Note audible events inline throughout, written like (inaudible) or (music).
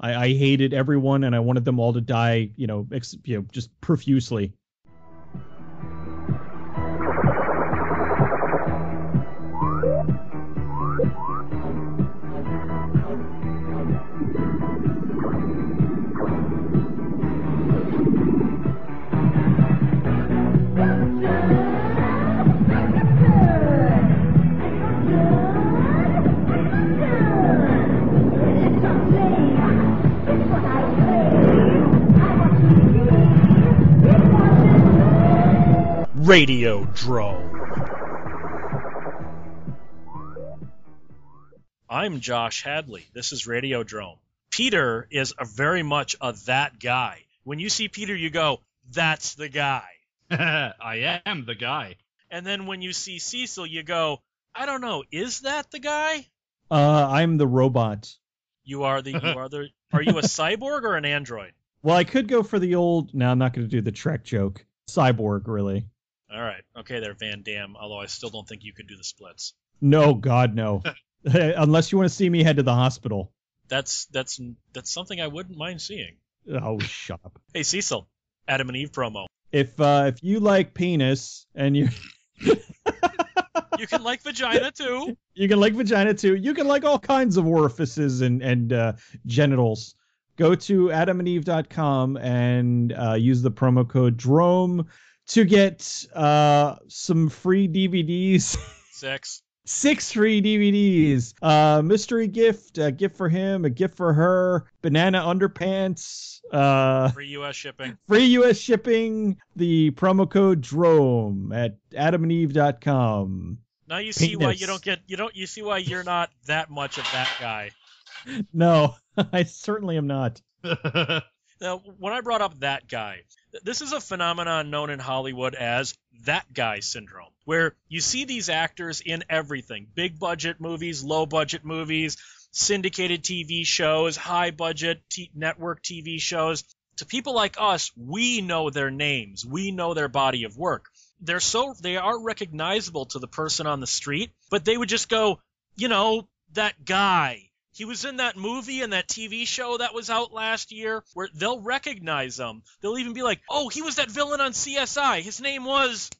I, I hated everyone, and I wanted them all to die. You know, ex, you know, just profusely. Radio Drome. I'm Josh Hadley. This is Radio Drome. Peter is a very much a that guy. When you see Peter, you go, "That's the guy." (laughs) I am the guy. And then when you see Cecil, you go, "I don't know, is that the guy?" Uh, I'm the robot. You are the you are (laughs) the are you a cyborg or an android? Well, I could go for the old. No, I'm not going to do the Trek joke. Cyborg, really. All right. Okay, there, Van Damme. Although I still don't think you could do the splits. No, God, no. (laughs) Unless you want to see me head to the hospital. That's that's that's something I wouldn't mind seeing. Oh, shut up. Hey, Cecil, Adam and Eve promo. If uh, if you like penis and you (laughs) You can like vagina too. you can like vagina too. You can like all kinds of orifices and and uh, genitals. Go to adamandeve.com and uh, use the promo code DROME to get uh, some free DVDs. Six. (laughs) Six free DVDs. Uh, mystery gift, a gift for him, a gift for her, banana underpants, uh, Free U.S. shipping. free US shipping, the promo code DROME at adamandeve.com. Now you see why you don't get you don't you see why you're not that much of that guy. (laughs) No, (laughs) I certainly am not. Now, when I brought up that guy, this is a phenomenon known in Hollywood as that guy syndrome, where you see these actors in everything big budget movies, low budget movies, syndicated TV shows, high budget t- network TV shows. To people like us, we know their names, we know their body of work. They're so they are recognizable to the person on the street, but they would just go, you know, that guy. He was in that movie and that TV show that was out last year where they'll recognize him. They'll even be like, "Oh, he was that villain on CSI. His name was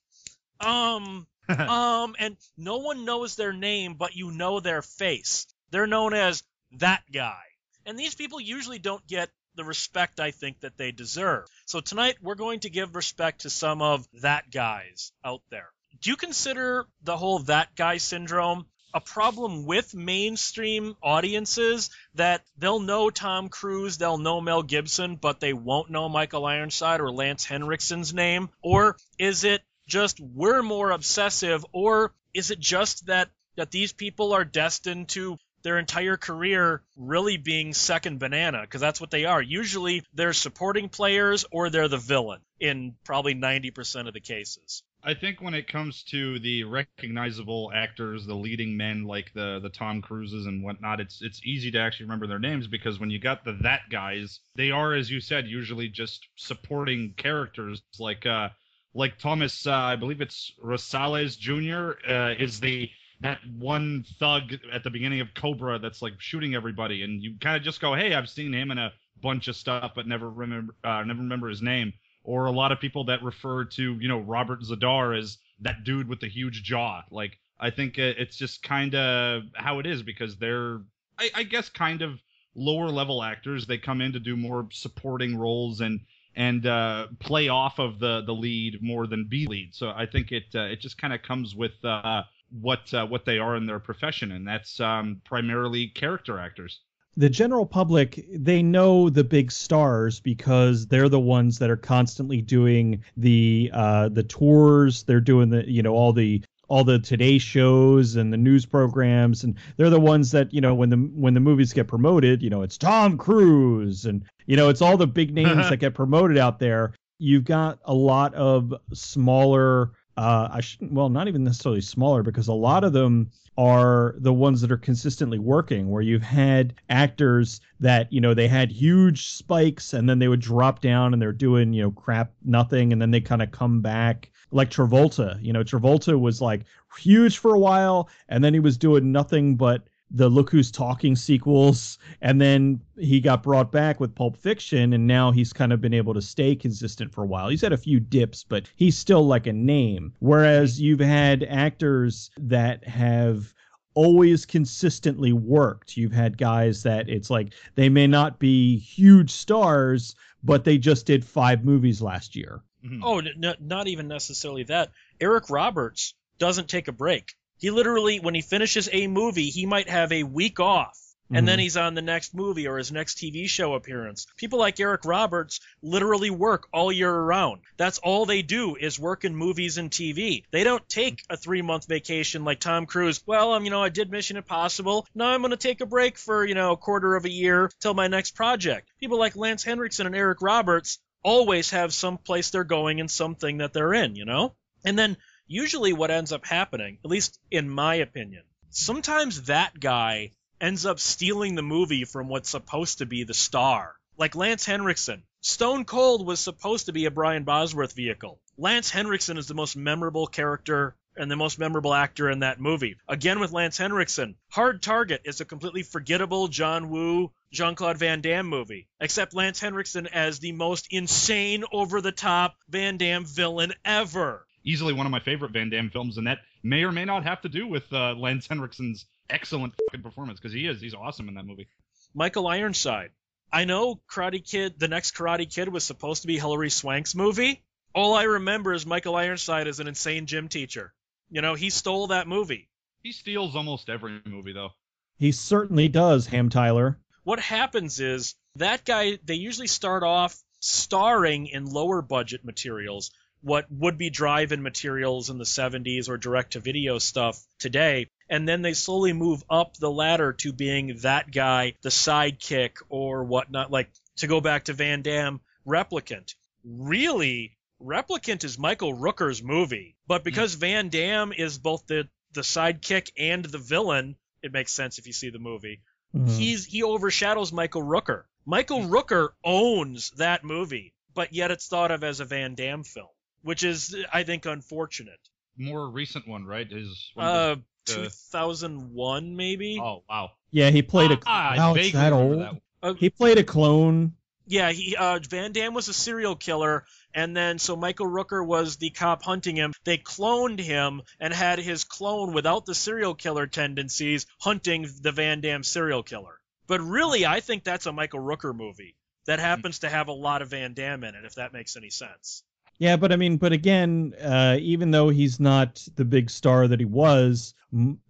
um (laughs) um and no one knows their name but you know their face. They're known as that guy. And these people usually don't get the respect I think that they deserve. So tonight we're going to give respect to some of that guys out there. Do you consider the whole that guy syndrome a problem with mainstream audiences that they'll know Tom Cruise, they'll know Mel Gibson, but they won't know Michael Ironside or Lance Henriksen's name? Or is it just we're more obsessive, or is it just that that these people are destined to their entire career really being second banana because that's what they are. Usually they're supporting players or they're the villain in probably 90% of the cases. I think when it comes to the recognizable actors, the leading men like the the Tom Cruises and whatnot, it's it's easy to actually remember their names because when you got the that guys, they are, as you said, usually just supporting characters like uh like Thomas, uh, I believe it's Rosales Jr. Uh, is the that one thug at the beginning of Cobra that's like shooting everybody, and you kind of just go, "Hey, I've seen him in a bunch of stuff, but never remember uh, never remember his name." Or a lot of people that refer to you know Robert Z'Dar as that dude with the huge jaw. Like I think it's just kind of how it is because they're I, I guess kind of lower level actors. They come in to do more supporting roles and and uh, play off of the the lead more than be lead. So I think it uh, it just kind of comes with uh, what uh, what they are in their profession, and that's um, primarily character actors. The general public they know the big stars because they're the ones that are constantly doing the uh the tours. They're doing the you know all the all the today shows and the news programs and they're the ones that you know when the when the movies get promoted you know it's Tom Cruise and you know it's all the big names (laughs) that get promoted out there. You've got a lot of smaller uh I shouldn't well not even necessarily smaller because a lot of them are the ones that are consistently working where you've had actors that you know they had huge spikes and then they would drop down and they're doing you know crap nothing and then they kind of come back. Like Travolta you know Travolta was like huge for a while and then he was doing nothing but the Look Who's Talking sequels, and then he got brought back with Pulp Fiction, and now he's kind of been able to stay consistent for a while. He's had a few dips, but he's still like a name. Whereas you've had actors that have always consistently worked. You've had guys that it's like they may not be huge stars, but they just did five movies last year. Mm-hmm. Oh, n- not even necessarily that. Eric Roberts doesn't take a break. He literally, when he finishes a movie, he might have a week off and then mm-hmm. he's on the next movie or his next TV show appearance. People like Eric Roberts literally work all year around. That's all they do is work in movies and TV. They don't take a three month vacation like Tom Cruise. Well, um, you know, I did Mission Impossible. Now I'm going to take a break for, you know, a quarter of a year till my next project. People like Lance Henriksen and Eric Roberts always have some place they're going and something that they're in, you know? And then usually what ends up happening, at least in my opinion, sometimes that guy ends up stealing the movie from what's supposed to be the star. Like Lance Henriksen. Stone Cold was supposed to be a Brian Bosworth vehicle. Lance Henriksen is the most memorable character and the most memorable actor in that movie. Again with Lance Henriksen. Hard Target is a completely forgettable John Woo, Jean Claude Van Damme movie, except Lance Henriksen as the most insane, over the top Van Damme villain ever. Easily one of my favorite Van Damme films, and that may or may not have to do with uh, Lance Henriksen's excellent performance because he is. He's awesome in that movie. Michael Ironside. I know Karate Kid, the next Karate Kid was supposed to be Hilary Swank's movie. All I remember is Michael Ironside as an insane gym teacher. You know, he stole that movie. He steals almost every movie, though. He certainly does, Ham Tyler. What happens is that guy, they usually start off starring in lower budget materials, what would be drive in materials in the 70s or direct to video stuff today and then they slowly move up the ladder to being that guy, the sidekick or whatnot. Like to go back to Van Damme, Replicant. Really, Replicant is Michael Rooker's movie, but because mm. Van Damme is both the the sidekick and the villain, it makes sense if you see the movie. Mm-hmm. He's he overshadows Michael Rooker. Michael Rooker owns that movie, but yet it's thought of as a Van Damme film, which is I think unfortunate. More recent one, right? Is uh, 2001 maybe. Oh wow. Yeah, he played a. Ah, wow, it's that old. That. Uh, he played a clone. Yeah, he uh, Van Damme was a serial killer, and then so Michael Rooker was the cop hunting him. They cloned him and had his clone without the serial killer tendencies hunting the Van Damme serial killer. But really, I think that's a Michael Rooker movie that happens to have a lot of Van Damme in it, if that makes any sense. Yeah, but I mean, but again, uh, even though he's not the big star that he was,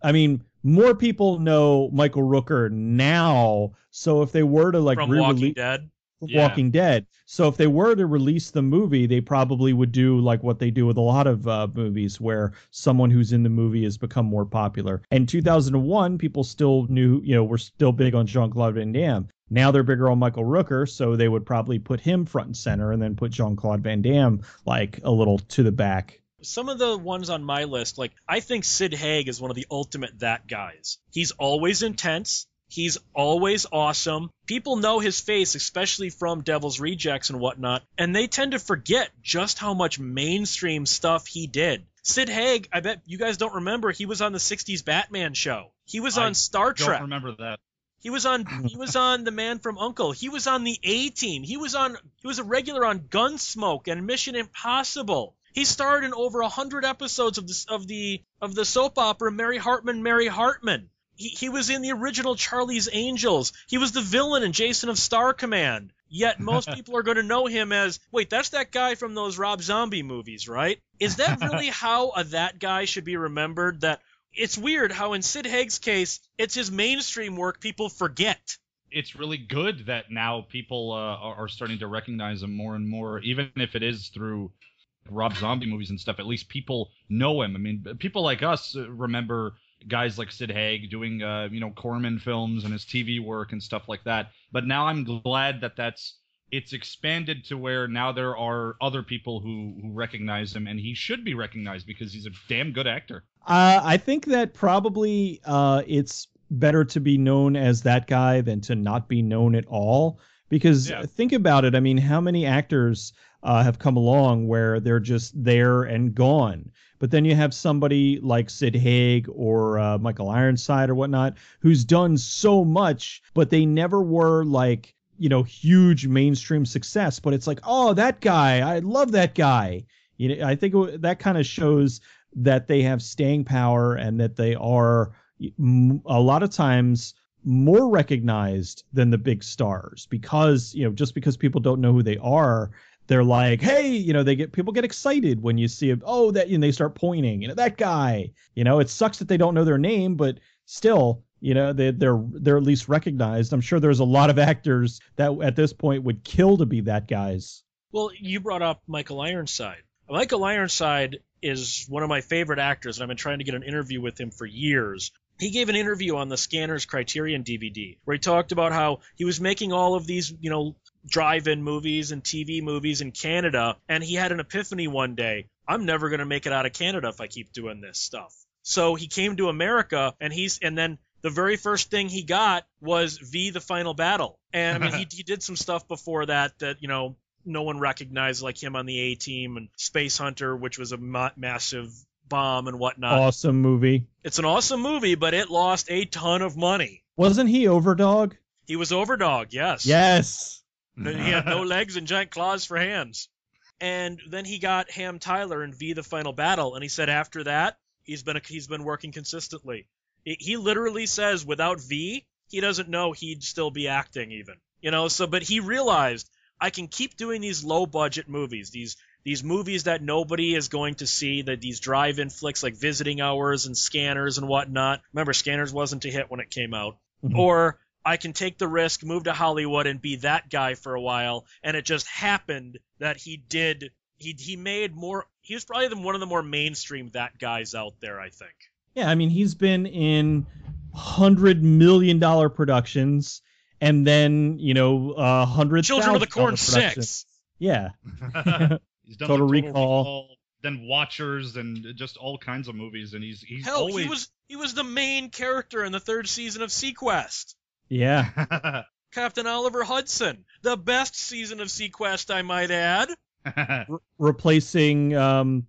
I mean, more people know Michael Rooker now. So if they were to like from Walking Dead, Walking. Dead. So if they were to release the movie, they probably would do like what they do with a lot of uh, movies, where someone who's in the movie has become more popular. In 2001, people still knew, you know, were still big on Jean Claude Van Damme. Now they're bigger on Michael Rooker, so they would probably put him front and center and then put Jean Claude Van Damme like a little to the back. Some of the ones on my list, like I think Sid Haig is one of the ultimate that guys. He's always intense. He's always awesome. People know his face, especially from Devil's Rejects and whatnot, and they tend to forget just how much mainstream stuff he did. Sid Haig, I bet you guys don't remember, he was on the 60s Batman show. He was on Star Trek. don't remember that. He was on he was on The Man from Uncle. He was on the A Team. He was on he was a regular on Gunsmoke and Mission Impossible. He starred in over a hundred episodes of the of the of the soap opera Mary Hartman, Mary Hartman. He, he was in the original Charlie's Angels. He was the villain in Jason of Star Command. Yet most (laughs) people are going to know him as wait, that's that guy from those Rob Zombie movies, right? Is that really how a that guy should be remembered? That it's weird how in Sid Haig's case, it's his mainstream work people forget. It's really good that now people uh, are starting to recognize him more and more, even if it is through Rob Zombie movies and stuff. At least people know him. I mean, people like us remember guys like Sid Haig doing, uh, you know, Corman films and his TV work and stuff like that. But now I'm glad that that's it's expanded to where now there are other people who who recognize him, and he should be recognized because he's a damn good actor. Uh, I think that probably uh, it's better to be known as that guy than to not be known at all. Because yeah. think about it. I mean, how many actors uh, have come along where they're just there and gone? But then you have somebody like Sid Haig or uh, Michael Ironside or whatnot, who's done so much, but they never were like you know huge mainstream success. But it's like, oh, that guy, I love that guy. You know, I think that kind of shows that they have staying power and that they are a lot of times more recognized than the big stars because you know just because people don't know who they are they're like hey you know they get people get excited when you see it oh that and they start pointing you know that guy you know it sucks that they don't know their name but still you know they, they're they're at least recognized i'm sure there's a lot of actors that at this point would kill to be that guys Well, you brought up Michael Ironside. Michael Ironside is one of my favorite actors, and I've been trying to get an interview with him for years. He gave an interview on the Scanners Criterion DVD where he talked about how he was making all of these, you know, drive-in movies and TV movies in Canada, and he had an epiphany one day. I'm never going to make it out of Canada if I keep doing this stuff. So he came to America, and he's and then the very first thing he got was V: The Final Battle, and I mean he, (laughs) he did some stuff before that that you know no one recognized, like him on the A Team and Space Hunter, which was a ma- massive bomb and whatnot. awesome movie It's an awesome movie, but it lost a ton of money. wasn't he overdog He was Overdog, yes. yes he had no legs and giant claws for hands. And then he got Ham Tyler in V: The Final Battle, and he said after that he's been he's been working consistently. He- He literally says without V, he doesn't know he'd still be acting even. You know, so but he realized I can keep doing these low budget movies, these these movies that nobody is going to see, that these drive-in flicks like Visiting Hours and Scanners and whatnot. Remember, Scanners wasn't a hit when it came out. Mhm. Or I can take the risk, move to Hollywood, and be that guy for a while. And it just happened that he did. He he made more. He was probably the, one of the more mainstream that guys out there. I think. Yeah, I mean he's been in hundred million dollar productions, and then you know a hundred. Children of the thousand dollar Corn productions. Six. Yeah, (laughs) he's done Total like, Recall. then Watchers, and just all kinds of movies, and he's he's Hell, always he was he was the main character in the third season of SeaQuest. yeah. (laughs) Captain Oliver Hudson, the best season of SeaQuest, I might add. (laughs) Re- replacing um,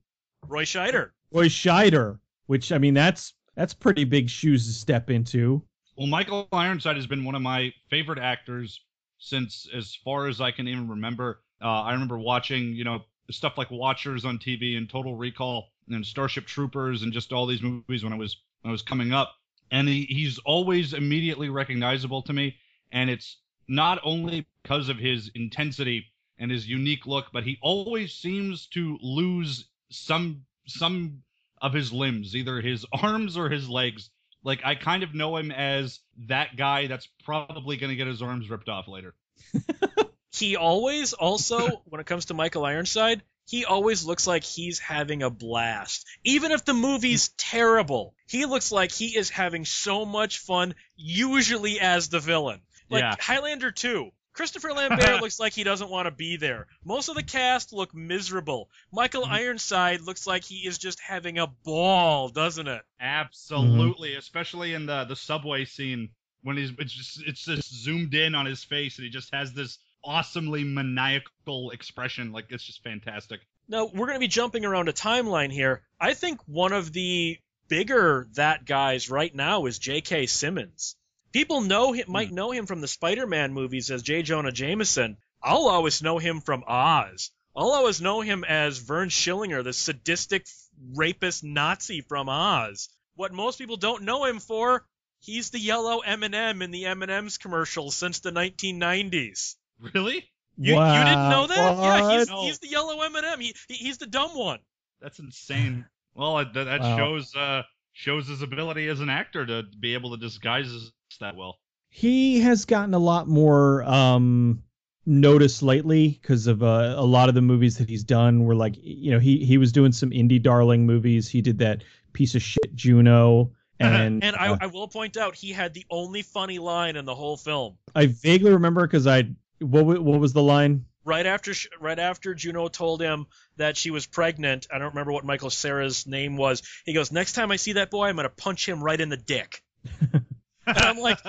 Roy Scheider. Roy Scheider, which I mean that's that's pretty big shoes to step into. Well, Michael Ironside has been one of my favorite actors since as far as I can even remember. Uh, I remember watching, you know, stuff like Watchers on TV and Total Recall and Starship Troopers and just all these movies when I was when I was coming up. And he, he's always immediately recognizable to me. And it's not only because of his intensity and his unique look, but he always seems to lose some some of his limbs, either his (laughs) arms or his legs. Like I kind of know him as that guy that's probably going to get his arms ripped off later. (laughs) he always also when it comes to Michael Ironside, he always looks like he's having a blast. Even if the movie's (laughs) terrible, he looks like he is having so much fun, usually as the villain. Like Yeah. Highlander 2. Christopher Lambert (laughs) looks like he doesn't want to be there. Most of the cast look miserable. Michael mm-hmm. Ironside looks like he is just having a ball, doesn't it? Absolutely, especially in the the subway scene when he's it's just it's just zoomed in on his face and he just has this awesomely maniacal expression. Like it's just fantastic. Now, we're going to be jumping around a timeline here. I think one of the bigger that guys right now is J.K. Simmons. People know him, might know him from the Spider-Man movies as J. Jonah Jameson. I'll always know him from Oz. I'll always know him as Vern Schillinger, the sadistic rapist Nazi from Oz. What most people don't know him for, he's the yellow M&M in the M&M's commercials since the 1990s. Really? You, you didn't know that? Yeah, he's, What? he's the yellow M&M. He, he he's the dumb one. That's insane. Well, that, that Wow. shows uh shows his ability as an actor to be able to disguise his- that well. he has gotten a lot more um notice lately because of uh, a lot of the movies that he's done were like you know he he was doing some indie darling movies he did that piece of shit juno and, And I, uh, I will point out he had the only funny line in the whole film. I vaguely remember because i what what was the line Right after right after Juno told him that she was pregnant, I don't remember what Michael Cera's name was. He goes, "Next time I see that boy, I'm gonna punch him right in the dick." (laughs) and I'm like,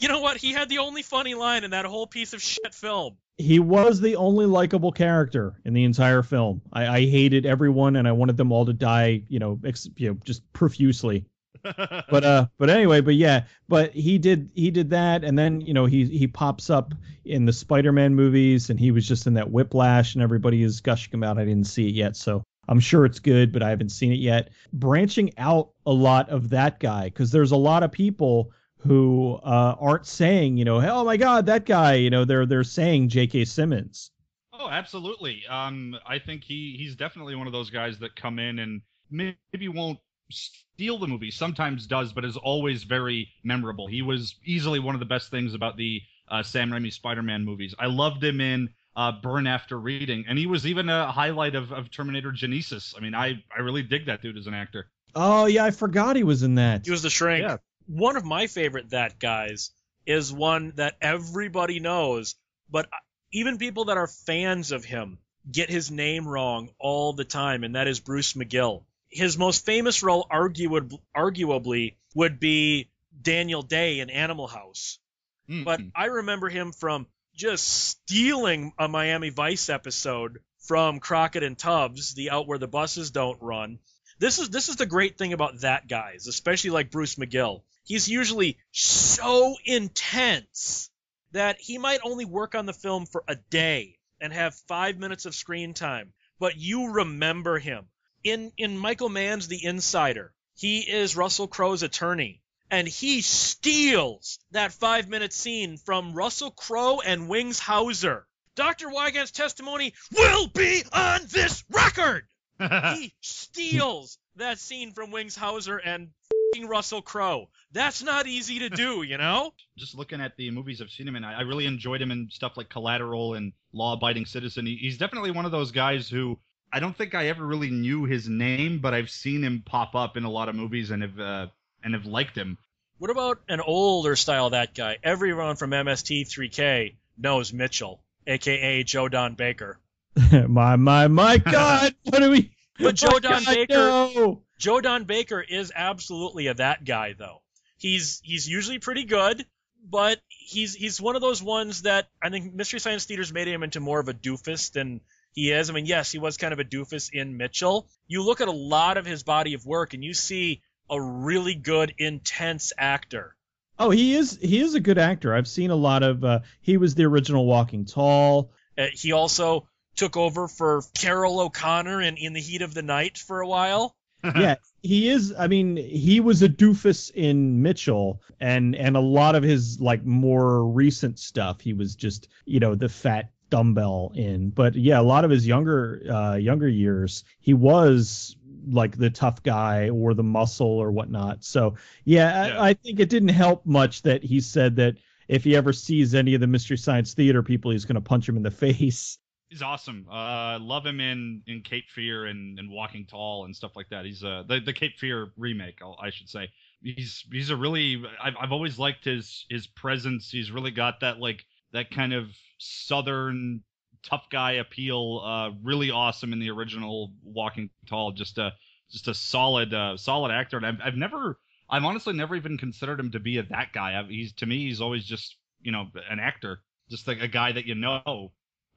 You know what? He had the only funny line in that whole piece of shit film. He was the only likable character in the entire film. I, I hated everyone, and I wanted them all to die. You know, ex, you know, just profusely. (laughs) but uh, but anyway, but yeah, but he did he did that, and then you know he he pops up in the Spider-Man movies, and he was just in that Whiplash, and everybody is gushing about. I didn't see it yet, so I'm sure it's good, but I haven't seen it yet. Branching out a lot of that guy because there's a lot of people who uh, aren't saying, you know, oh my God, that guy. You know, they're they're saying J.K. Simmons. Oh, absolutely. Um, I think he he's definitely one of those guys that come in and maybe won't steal the movie. Sometimes does, but is always very memorable. He was easily one of the best things about the uh, Sam Raimi Spider-Man movies. I loved him in uh, Burn After Reading, and he was even a highlight of, of Terminator Genisys. I mean, I I really dig that dude as an actor. Oh yeah, I forgot he was in that. He was the shrink. Yeah. One of my favorite that guys is one that everybody knows, but even people that are fans of him get his name wrong all the time, and that is Bruce McGill. His most famous role, arguably, arguably would be Daniel Day in Animal House. Mm-hmm. But I remember him from just stealing a Miami Vice episode from Crockett and Tubbs, the out where the buses don't run. This is this is the great thing about that guys, especially like Bruce McGill. He's usually so intense that he might only work on the film for a day and have five minutes of screen time, but you remember him. In in Michael Mann's The Insider, he is Russell Crowe's attorney and he steals that five minute scene from Russell Crowe and Wings Hauser. Dr. Wigand's testimony will be on this record. (laughs) he steals that scene from Wings Hauser and Russell Crowe. That's not easy to do, you know? (laughs) Just looking at the movies I've seen him in, I really enjoyed him in stuff like Collateral and Law Abiding Citizen. he's definitely one of those guys who I don't think I ever really knew his name, but I've seen him pop up in a lot of movies and have uh, and have liked him. What about an older style that guy? Everyone from MST3K knows Mitchell, aka Joe Don Baker. (laughs) my my my God! what do we? But Joe (laughs) Oh, Don God, Baker, no! Joe Don Baker is absolutely a that guy though. He's he's usually pretty good, but he's he's one of those ones that I think Mystery Science Theater's made him into more of a doofus than he is. I mean, yes, he was kind of a doofus in Mitchell. You look at a lot of his body of work and you see a really good, intense actor. Oh, he is he is a good actor. I've seen a lot of. Uh, he was the original Walking Tall. Uh, he also took over for Carroll O'Connor in In the Heat of the Night for a while. Yeah, (laughs) he is. I mean, he was a doofus in Mitchell, and and a lot of his like more recent stuff, he was just you know the fat dumbbell in. But yeah, a lot of his younger uh, younger years, he was like the tough guy or the muscle or whatnot. So yeah, Yeah. I, I think it didn't help much that he said that if he ever sees any of the Mystery Science Theater people, he's going to punch him in the (laughs) face. He's awesome. Uh, love him in in Cape Fear and, and Walking Tall and stuff like that. He's uh the, the Cape Fear remake, I should say. He's he's a really I've I've always liked his his presence. He's really got that like that kind of southern tough guy appeal. Uh, really awesome in the original Walking Tall. Just a just a solid uh, solid actor. And I've I've never I've honestly never even considered him to be a that guy. I've, he's to me he's always just you know an actor, just like a guy that you know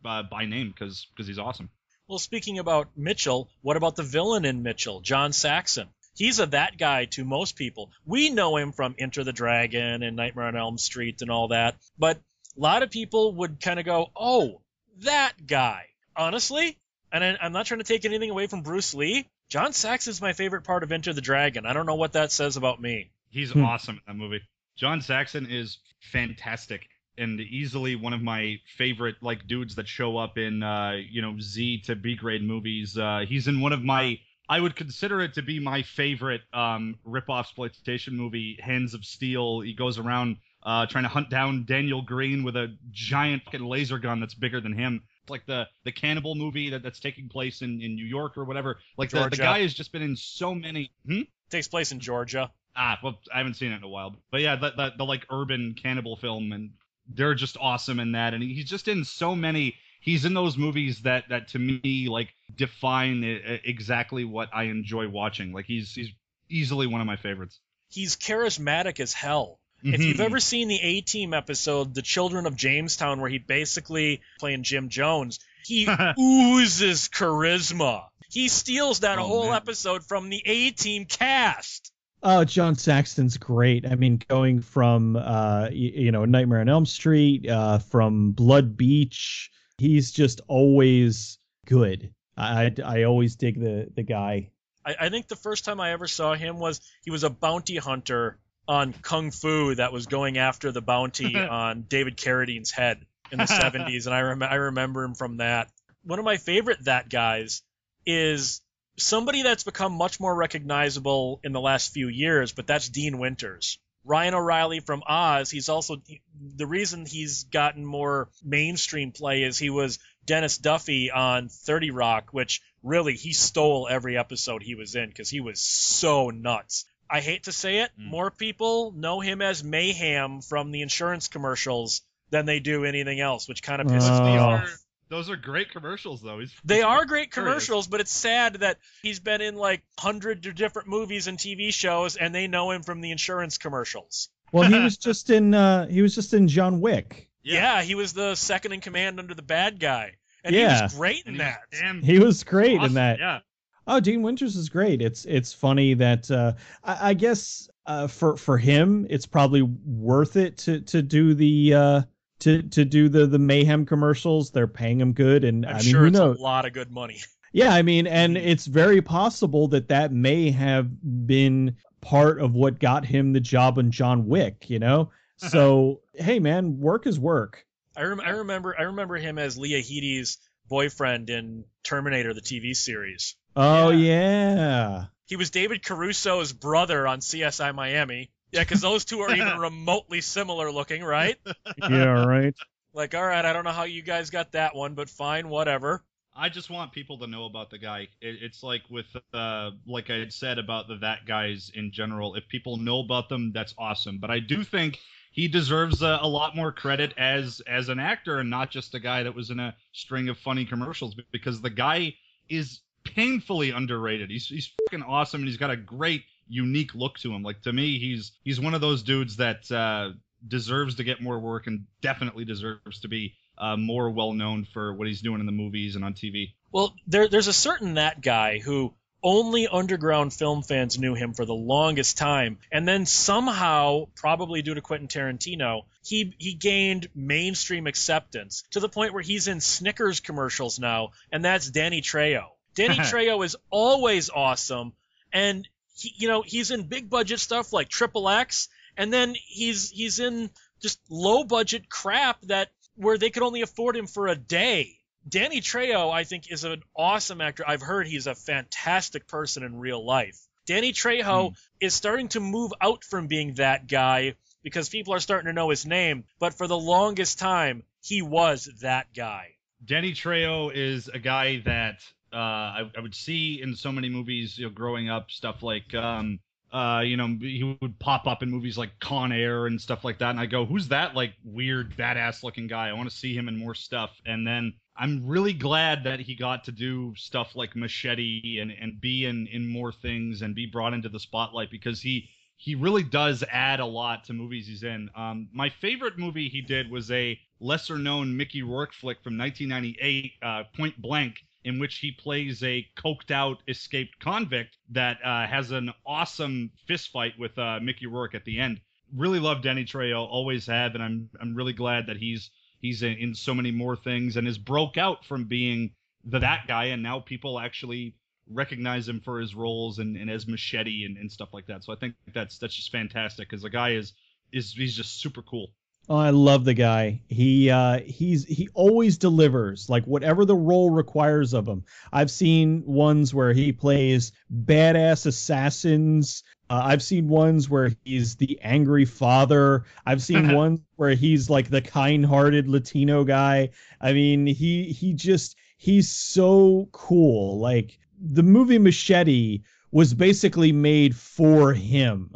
uh, by name because because he's awesome. Well, speaking about Mitchell, what about the villain in Mitchell, John Saxon? He's a that guy to most people. We know him from Enter the Dragon and Nightmare on Elm Street and all that, but a lot of people would kind of go, "Oh, that guy." Honestly, and I, I'm not trying to take anything away from Bruce Lee. John Saxon's my favorite part of Enter the Dragon. I don't know what that says about me. He's Hmm. awesome in that movie. John Saxon is fantastic and easily one of my favorite like dudes that show up in uh, you know Z to B grade movies. Uh, he's in one of my I would consider it to be my favorite um, rip-off exploitation movie, Hands of Steel. He goes around uh, trying to hunt down Daniel Greene with a giant fucking laser gun that's bigger than him. It's like the the cannibal movie that, that's taking place in, in New York or whatever. Like the, the guy has just been in so many. Hmm? takes place in Georgia. Ah, well, I haven't seen it in a while, but yeah, the, the, the like urban cannibal film, and they're just awesome in that, and he's just in so many. He's in those movies that that to me like define exactly what I enjoy watching. Like he's he's easily one of my favorites. He's charismatic as hell. If you've Mhm. ever seen the A Team episode, The Children of Jamestown, where he basically playing Jim Jones, he (laughs) oozes charisma. He steals that Oh, whole man. episode from the A Team cast. Oh, John Saxon's great. I mean, going from uh, y- you know Nightmare on Elm Street, uh, from Blood Beach, he's just always good. I I, I always dig the the guy. I, I think the first time I ever saw him was he was a bounty hunter on Kung Fu that was going after the bounty (laughs) on David Carradine's head in the (laughs) 70s, and I, rem- I remember him from that. One of my favorite that guys is somebody that's become much more recognizable in the last few years, but that's Dean Winters. Ryan O'Reilly from Oz, he's also the reason he's gotten more mainstream play is he was Dennis Duffy on 30 Rock, which really he stole every episode he was in because he was so nuts. I hate to say it, Mm. more people know him as Mayhem from the insurance commercials than they do anything else, which kind of pisses me Oh. off. Those are great commercials, though. He's, They he's are great hilarious. commercials, but it's sad that he's been in like hundreds of different movies and TV shows, and they know him from the insurance commercials. Well, he was (laughs) just in uh, he was just in John Wick. Yeah, he was the second in command under the bad guy, and he was great in And he's that. damn He was great awesome, in that. Yeah. Oh, Dean Winters is great. It's it's funny that uh, I, I guess uh, for for him, it's probably worth it to to do the uh, to to do the the mayhem commercials. They're paying him good, and I'm I mean, sure it's knows? a lot of good money. (laughs) Yeah, I mean, and it's very possible that that may have been part of what got him the job on John Wick. You know, (laughs) so hey, man, work is work. I, rem- I remember I remember him as Lena Headey's boyfriend in Terminator, the TV series. Oh Yeah. yeah. He was David Caruso's brother on CSI Miami. Yeah, because those two are even (laughs) remotely similar looking, right? (laughs) yeah, right. Like, all right, I don't know how you guys got that one, but fine, whatever. I just want people to know about the guy. It, it's like with, uh, like I had said about the that guys in general. If people know about them, that's awesome. But I do think he deserves a, a lot more credit as as an actor and not just a guy that was in a string of funny commercials. Because the guy is painfully underrated. He's he's fucking awesome and he's got a great unique look to him. Like to me, he's he's one of those dudes that uh, deserves to get more work and definitely deserves to be uh, more well known for what he's doing in the movies and on TV. Well, there, there's a certain that guy who only underground film fans knew him for the longest time, and then somehow, probably due to Quentin Tarantino, he he gained mainstream acceptance to the point where he's in Snickers commercials now, and that's Danny Trejo. Danny (laughs) Trejo is always awesome, and he, you know he's in big budget stuff like Triple X, and then he's he's in just low budget crap that where they could only afford him for a day. Danny Trejo, I think, is an awesome actor. I've heard he's a fantastic person in real life. Danny Trejo hmm. is starting to move out from being that guy because people are starting to know his name. But for the longest time, he was that guy. Danny Trejo is a guy that uh, I, I would see in so many movies, you know, growing up, stuff like, um, uh, you know, he would pop up in movies like Con Air and stuff like that, and I go, "Who's that like weird, badass looking guy? I want to see him in more stuff." And then I'm really glad that he got to do stuff like Machete and and be in in more things and be brought into the spotlight because he he really does add a lot to movies he's in. Um, my favorite movie he did was a lesser known Mickey Rourke flick from 1998, uh, Point Blank, in which he plays a coked out escaped convict that uh, has an awesome fist fight with uh, Mickey Rourke at the end. Really love Danny Trejo, always have, and I'm I'm really glad that he's he's in, in so many more things and has broke out from being the that guy, and now people actually recognize him for his roles and, and as Machete and, and stuff like that. So I think that's that's just fantastic because the guy is is he's just super cool. Oh, I love the guy. He uh, he's he always delivers, like whatever the role requires of him. I've seen ones where he plays badass assassins. Uh, I've seen ones where he's the angry father. I've seen (laughs) ones where he's like the kind-hearted Latino guy. I mean, he he just he's so cool. Like the movie Machete was basically made for him.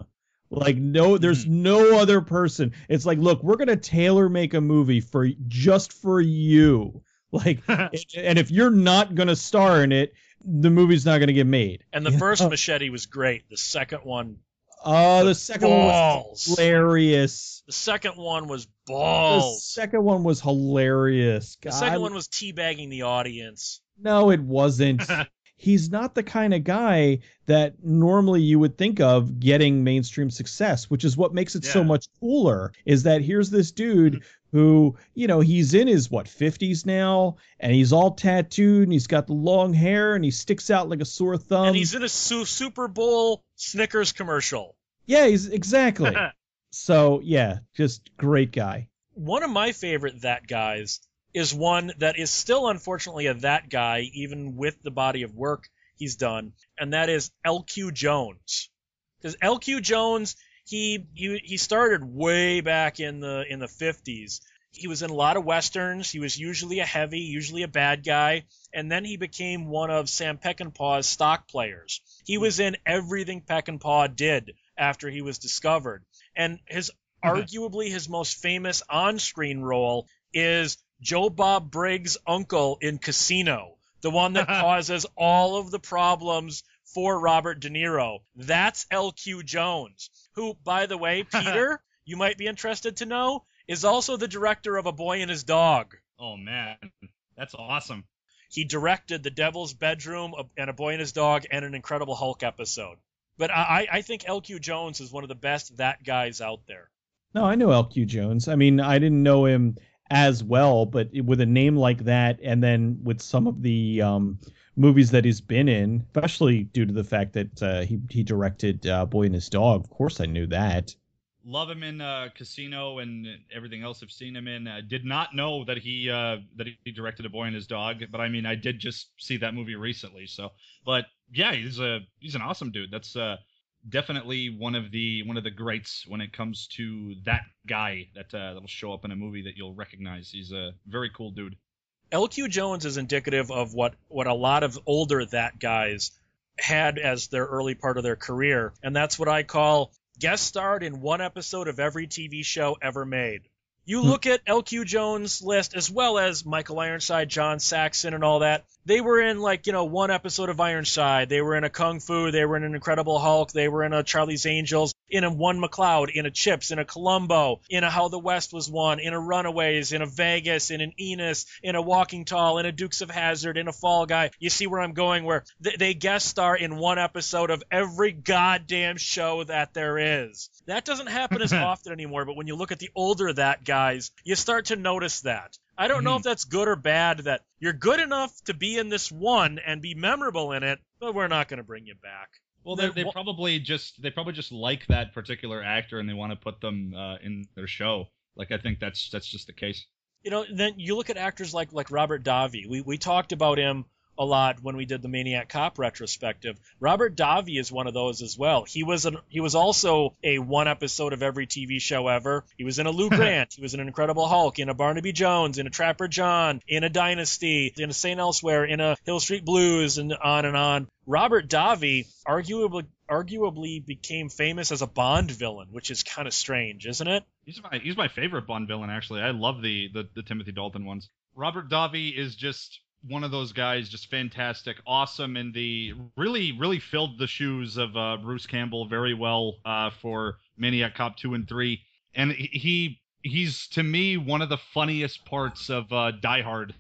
Like no, there's mm-hmm. no other person. It's like, look, we're gonna tailor make a movie for just for you. (laughs) Like, (laughs) and if you're not gonna star in it, the movie's not gonna get made. And the first Machete was great. The second one, Oh, the second one was hilarious. The second one was balls. The second one was hilarious. The second one was teabagging the audience. No, it wasn't. (laughs) He's not the kind of guy that normally you would think of getting mainstream success, which is what makes it so much cooler. Is that here's this dude mm-hmm. who, you know, he's in his what 50s now, and he's all tattooed, and he's got the long hair, and he sticks out like a sore thumb. and he's in a su- Super Bowl Snickers commercial. yeah, he's exactly. (laughs) so yeah, just great guy. one of my favorite that guys is one that is still unfortunately a that guy even with the body of work he's done and that is LQ Jones. Because LQ Jones he, he he started way back in the in the 50s he was in a lot of westerns. He was usually a heavy usually a bad guy and then he became one of Sam Peckinpah's stock players. He was in everything Peckinpah did after he was discovered. And his mm-hmm. arguably his most famous on-screen role is Joe Bob Briggs' uncle in Casino, the one that (laughs) causes all of the problems for Robert De Niro. That's LQ Jones, who, by the way, (laughs) Peter, you might be interested to know, is also the director of A Boy and His Dog. oh man, that's awesome. He directed The Devil's Bedroom and A Boy and His Dog and an Incredible Hulk episode. But I, I think LQ Jones is one of the best that guys out there. No, I know LQ Jones. I mean, I didn't know him as well, but with a name like that, and then with some of the um, movies that he's been in, especially due to the fact that uh, he he directed uh, Boy and His Dog. Of course, I knew that. Love him in uh, Casino and everything else I've seen him in. I did not know that he uh, that he directed A Boy and His Dog, but I mean I did just see that movie recently. So, but yeah, he's a he's an awesome dude. That's uh, definitely one of the one of the greats when it comes to that guy that uh, that'll show up in a movie that you'll recognize. He's a very cool dude. LQ Jones is indicative of what, what a lot of older that guys had as their early part of their career, and that's what I call guest starred in one episode of every TV show ever made. You Hmm. look at LQ Jones' list as well as Michael Ironside, John Saxon, and all that. They were in like you know one episode of Ironside. They were in a Kung Fu. They were in an Incredible Hulk. They were in a Charlie's Angels. In a One McCloud. In a Chips. In a Columbo. In a How the West Was Won. In a Runaways. In a Vegas. In an Enos. In a Walking Tall. In a Dukes of Hazzard. In a Fall Guy. You see where I'm going? Where they, they guest star in one episode of every goddamn show that there is. That doesn't happen as (laughs) often anymore. But when you look at the older that guys, you start to notice that. I don't know Mhm. if that's good or bad that you're good enough to be in this one and be memorable in it, but we're not going to bring you back. Well, they, they probably just they probably just like that particular actor and they want to put them uh, in their show. Like I think that's that's just the case. You know, then you look at actors like like Robert Davi. We we talked about him a lot when we did the Maniac Cop retrospective. Robert Davi is one of those as well. He was an he was also a one episode of every TV show ever. He was in a Lou (laughs) Grant, he was in an Incredible Hulk, in a Barnaby Jones, in a Trapper John, in a Dynasty, in a Saint Elsewhere, in a Hill Street Blues, and on and on. Robert Davi arguably arguably became famous as a Bond villain, which is kind of strange, isn't it? He's my he's my favorite Bond villain actually. I love the the, the Timothy Dalton ones. Robert Davi is just one of those guys, just fantastic, awesome, and the really really filled the shoes of uh, Bruce Campbell very well uh, for Maniac Cop two and three, and he he's to me one of the funniest parts of uh, Die Hard.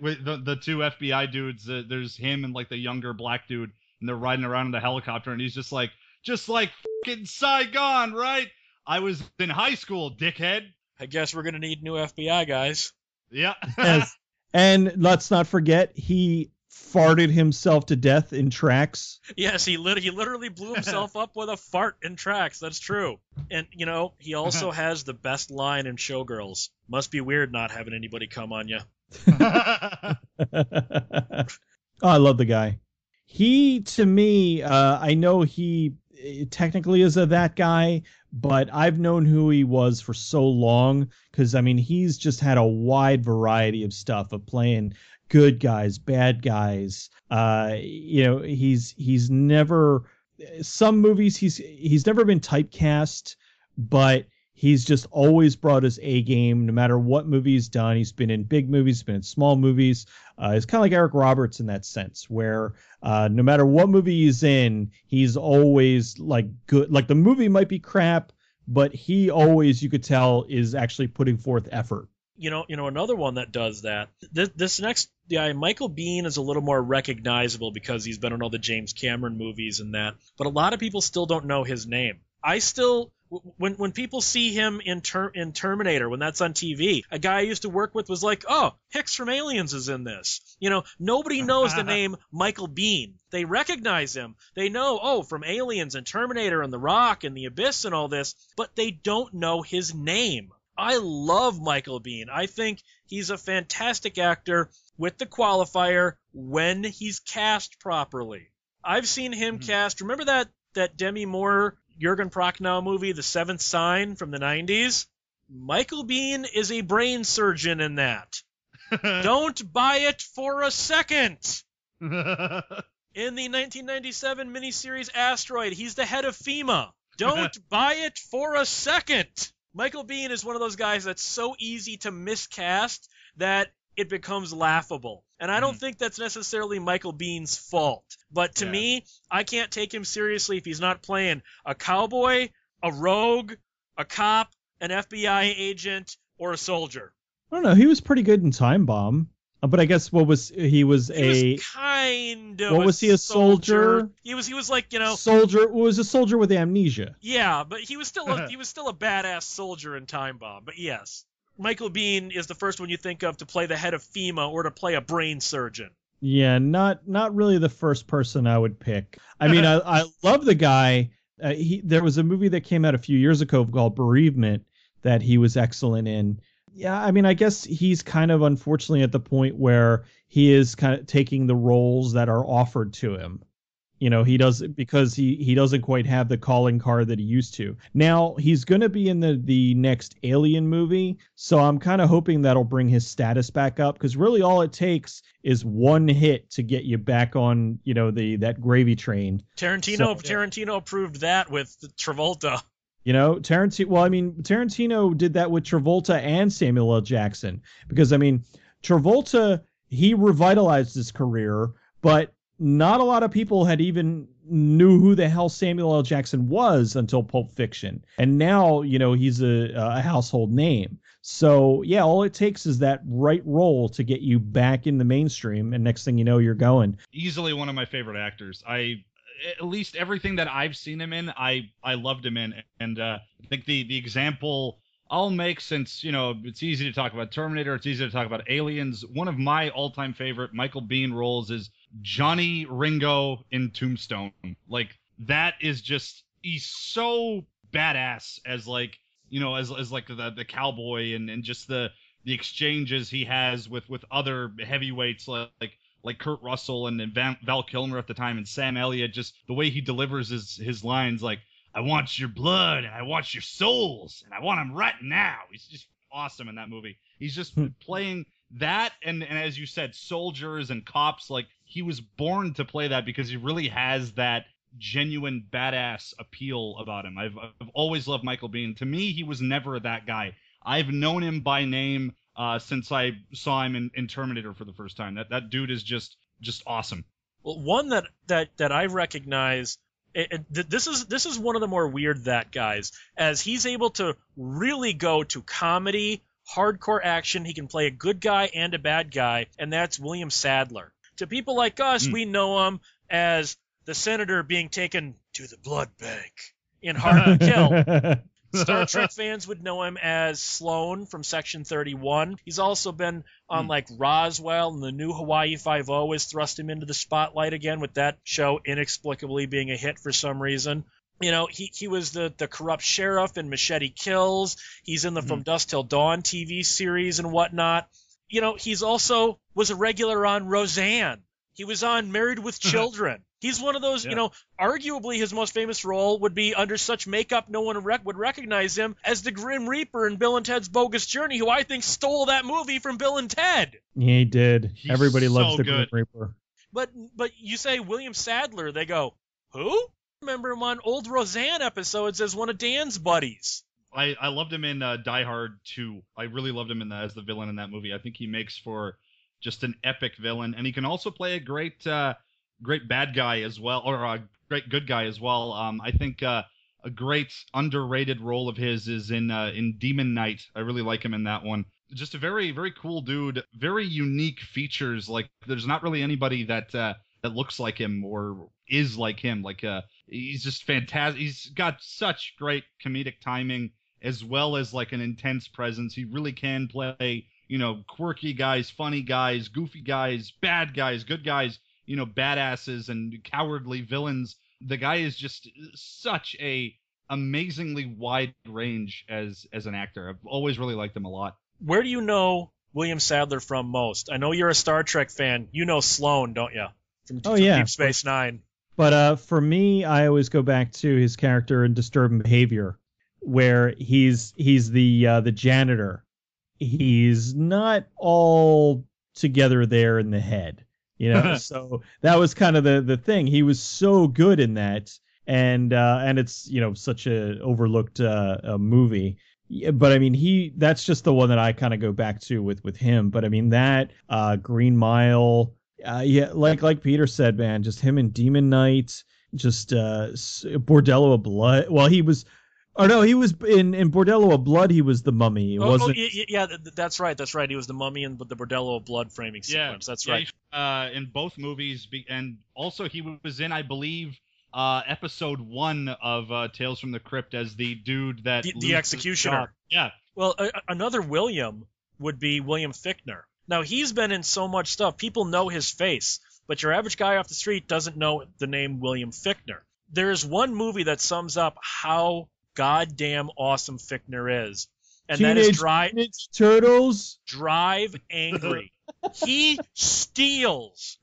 With the the two FBI dudes, uh, there's him and like the younger black dude, and they're riding around in the helicopter, and he's just like just like fucking Saigon, right? I was in high school, dickhead. I guess we're gonna need new FBI guys. Yeah. Yes. (laughs) and let's not forget, he farted himself to death in Traxx. Yes, he lit- he literally blew himself up with a fart in Traxx. That's true. And you know, he also has the best line in Showgirls. Must be weird not having anybody come on you. (laughs) oh, I love the guy. He, to me, uh, I know he technically is a that guy, but I've known who he was for so long because I mean he's just had a wide variety of stuff of playing good guys, bad guys. Uh, you know, he's he's never some movies he's he's never been typecast, but he's just always brought his A game no matter what movie he's done. He's been in big movies, he's been in small movies. Uh, it's kind of like Eric Roberts in that sense, where uh, no matter what movie he's in, he's always like good. Like the movie might be crap, but he always, you could tell, is actually putting forth effort. You know, you know, another one that does that. This, this next guy, Michael Biehn, is a little more recognizable because he's been in all the James Cameron movies and that. But a lot of people still don't know his name. I still when when people see him in ter- in Terminator when that's on TV, a guy I used to work with was like, "Oh, Hicks from Aliens is in this." You know, nobody knows the (laughs) name Michael Biehn. They recognize him. They know, "Oh, from Aliens and Terminator and The Rock and The Abyss and all this," but they don't know his name. I love Michael Biehn. I think he's a fantastic actor with the qualifier when he's cast properly. I've seen him mm-hmm. cast. Remember that that Demi Moore Jurgen Prochnow movie, The Seventh Sign from the 90s. Michael Biehn is a brain surgeon in that. (laughs) Don't buy it for a second. (laughs) in the 1997 miniseries Asteroid, he's the head of FEMA. Don't (laughs) buy it for a second. Michael Biehn is one of those guys that's so easy to miscast that it becomes laughable. And I don't mm. think that's necessarily Michael Biehn's fault. But to yeah. me, I can't take him seriously if he's not playing a cowboy, a rogue, a cop, an FBI agent, or a soldier. I don't know. He was pretty good in Time Bomb. Uh, but I guess what was he was he a was kind of what was he a soldier? soldier? He was he was like you know soldier was a soldier with amnesia. Yeah, but he was still a, (laughs) he was still a badass soldier in Time Bomb. But yes. Michael Biehn is the first one you think of to play the head of FEMA or to play a brain surgeon. Yeah, not not really the first person I would pick. I mean, I, I love the guy. Uh, he there was a movie that came out a few years ago called Bereavement that he was excellent in. Yeah, I mean, I guess he's kind of unfortunately at the point where he is kind of taking the roles that are offered to him. You know, he does because he he doesn't quite have the calling card that he used to. Now he's going to be in the the next Alien movie, so I'm kind of hoping that'll bring his status back up because really all it takes is one hit to get you back on, you know, the that gravy train. Tarantino so, Tarantino proved that with Travolta. You know, Tarantino. Well, I mean, Tarantino did that with Travolta and Samuel L. Jackson because I mean, Travolta he revitalized his career, but not a lot of people had even knew who the hell Samuel L. Jackson was until Pulp Fiction, and now you know he's a, a household name. So yeah, all it takes is that right role to get you back in the mainstream, and next thing you know, you're going. Easily one of my favorite actors. I at least everything that I've seen him in, I I loved him in, and uh, I think the the example I'll make since you know it's easy to talk about Terminator, it's easy to talk about Aliens. One of my all-time favorite Michael Biehn roles is Johnny Ringo in Tombstone. Like that is just he's so badass as like you know as as like the the cowboy and and just the the exchanges he has with with other heavyweights like like, like Kurt Russell and, and Van, Val Kilmer at the time and Sam Elliott just the way he delivers his his lines like I want your blood and I want your souls and I want them right now. He's just awesome in that movie. He's just hmm. playing that and and as you said soldiers and cops like he was born to play that because he really has that genuine badass appeal about him. I've, I've always loved Michael Biehn. To me, he was never that guy. I've known him by name uh, since I saw him in, in Terminator for the first time. That that dude is just just awesome. Well, one that that that I recognize. It, it, this is this is one of the more weird that guys, as he's able to really go to comedy, hardcore action. He can play a good guy and a bad guy, and that's William Sadler. To people like us, mm. we know him as the senator being taken to the blood bank in Hard to Kill. (laughs) Star Trek fans would know him as Sloan from Section 31. He's also been on mm. like Roswell and the new Hawaii Five O has thrust him into the spotlight again with that show inexplicably being a hit for some reason. You know, he, he was the, the corrupt sheriff in Machete Kills. He's in the mm. From Dusk Till Dawn TV series and whatnot you know, he's also was a regular on Roseanne. He was on Married with Children. He's one of those, yeah. you know, arguably his most famous role would be under such makeup no one rec- would recognize him as the Grim Reaper in Bill and Ted's Bogus Journey, who I think stole that movie from Bill and Ted. He did. He's Everybody so loves the good. Grim Reaper. But but you say William Sadler, they go, who? Remember him on old Roseanne episodes as one of Dan's buddies. I, I loved him in uh, Die Hard 2. I really loved him in the, as the villain in that movie. I think he makes for just an epic villain, and he can also play a great uh, great bad guy as well, or a great good guy as well. Um, I think uh, a great underrated role of his is in uh, in Demon Knight. I really like him in that one. Just a very very cool dude. Very unique features. Like there's not really anybody that uh, that looks like him or is like him. Like uh, he's just fantastic. He's got such great comedic timing as well as like an intense presence. He really can play you know, quirky guys, funny guys, goofy guys, bad guys, good guys, you know, badasses and cowardly villains. The guy is just such a amazingly wide range as as an actor. I've always really liked him a lot. Where do you know William Sadler from most? I know you're a Star Trek fan. You know Sloan, don't you? From, oh, from yeah. Deep Space Nine. But uh, for me, I always go back to his character in Disturbing Behavior, where he's he's the uh, the janitor. He's not all together there in the head you know? (laughs) So that was kind of the the thing. He was so good in that and uh and it's you know such a overlooked uh a movie. But I mean, he that's just the one that I kind of go back to with with him. But I mean, that uh, Green Mile, uh, yeah, like like Peter said, man, just him and Demon Knight, just uh, Bordello of Blood. Well, he was Oh no, he was in in Bordello of Blood. He was the mummy, oh, wasn't? Oh, yeah, yeah, that's right. That's right. He was the mummy in the Bordello of Blood framing sequence. Yeah, that's yeah, right. Uh, in both movies, and also he was in, I believe, uh, episode one of uh, Tales from the Crypt as the dude that the, the executioner. Yeah. Well, another William would be William Fichtner. Now he's been in so much stuff. People know his face, but your average guy off the street doesn't know the name William Fichtner. There is one movie that sums up how goddamn awesome Fichtner is. And Teenage that is Drive Turtles. Drive Angry. (laughs) he steals.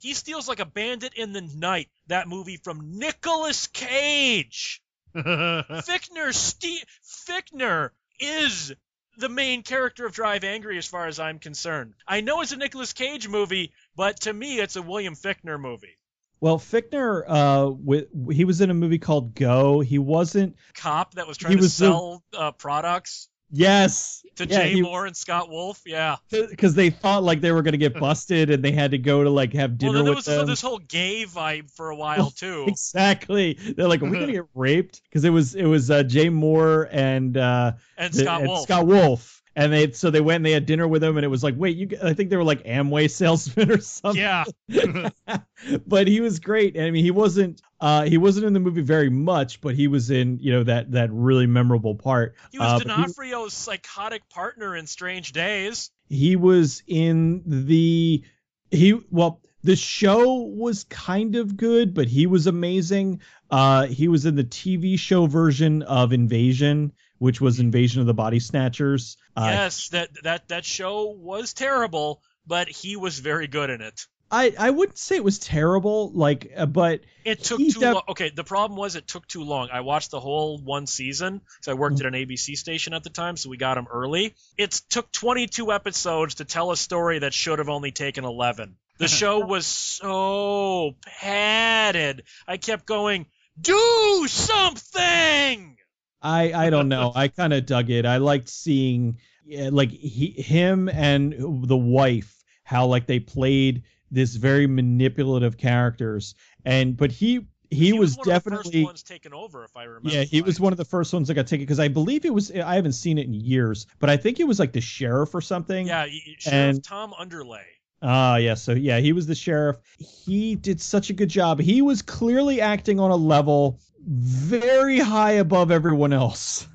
He steals like a bandit in the night. That movie from Nicolas Cage. (laughs) Fichtner ste- Fichtner is the main character of Drive Angry as far as I'm concerned. I know it's a Nicolas Cage movie, but to me it's a William Fichtner movie. Well, Fichtner, uh, with, he was in a movie called Go. He wasn't cop that was trying to was the- sell uh, products yes to yeah, Jay he- Mohr and Scott Wolf. Yeah. because they thought like they were gonna get busted and they had to go to like have dinner well, then there with was them. this whole gay vibe for a while (laughs) too. Exactly. They're like, are we gonna (laughs) get raped? Because it was it was uh, Jay Mohr and uh, and the- Scott and Wolf. Scott Wolf. And they so they went and they had dinner with him and it was like, wait, you I think they were like Amway salesmen or something. yeah. (laughs) but he was great. I mean, he wasn't uh, he wasn't in the movie very much, but he was in you know that that really memorable part. He was Uh, D'Onofrio's psychotic partner in Strange Days. he was in the he well the show was kind of good but he was amazing uh he was in the tv show version of invasion which was invasion of the body snatchers uh, yes, that that that show was terrible, but he was very good in it. i i wouldn't say it was terrible like uh, but It took too def- long. Okay, the problem was it took too long. I watched the whole one season because I worked at an ABC station at the time, so we got him early. It took 22 episodes to tell a story that should have only taken 11. The (laughs) show was so padded. I kept going, do something. I I don't know. I (laughs) kind of dug it. I liked seeing like he, him and the wife how like they played this very manipulative characters and but he he, was, one of the definitely first ones taken over, if I remember. yeah he was one of the first ones that got taken because I believe it was I haven't seen it in years but I think it was like the sheriff or something. Yeah, Sheriff And- Tom Underlay. Ah, yeah. So yeah, he was the sheriff. He did such a good job. He was clearly acting on a level very high above everyone else.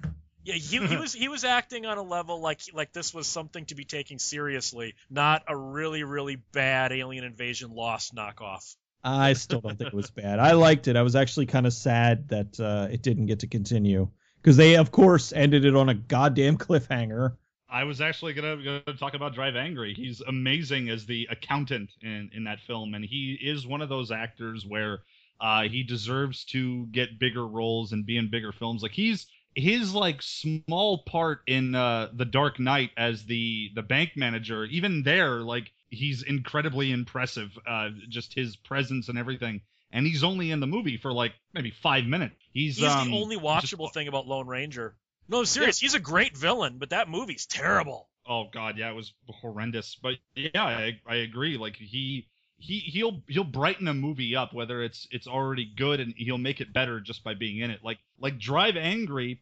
Yeah, he, he was he was acting on a level like like this was something to be taken seriously, not a really really bad alien invasion lost knockoff. I still don't think it was bad. I liked it. I was actually kind of sad that uh, it didn't get to continue because they, of course, ended it on a goddamn cliffhanger. I was actually gonna, gonna talk about Drive Angry. He's amazing as the accountant in in that film, and he is one of those actors where uh, he deserves to get bigger roles and be in bigger films. Like he's his like small part in uh, the Dark Knight as the the bank manager. Even there, like he's incredibly impressive. Uh, just his presence and everything. And he's only in the movie for like maybe five minutes. He's He's um, the only just- watchable thing about Lone Ranger. No, I'm serious. He's a great villain, but that movie's terrible. Oh God, yeah, it was horrendous. But yeah, I, I agree. Like he he he'll he'll brighten a movie up whether it's it's already good and he'll make it better just by being in it. Like like Drive Angry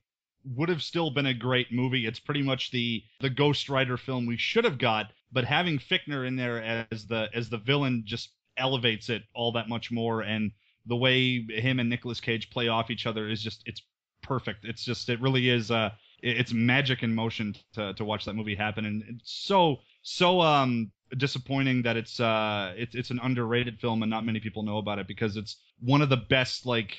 would have still been a great movie. It's pretty much the the Ghost Rider film we should have got, but having Fichtner in there as the as the villain just elevates it all that much more and the way him and Nicolas Cage play off each other is just it's perfect. It's just it really is uh it's magic in motion to to watch that movie happen and it's so so um disappointing that it's uh it's it's an underrated film and not many people know about it because it's one of the best like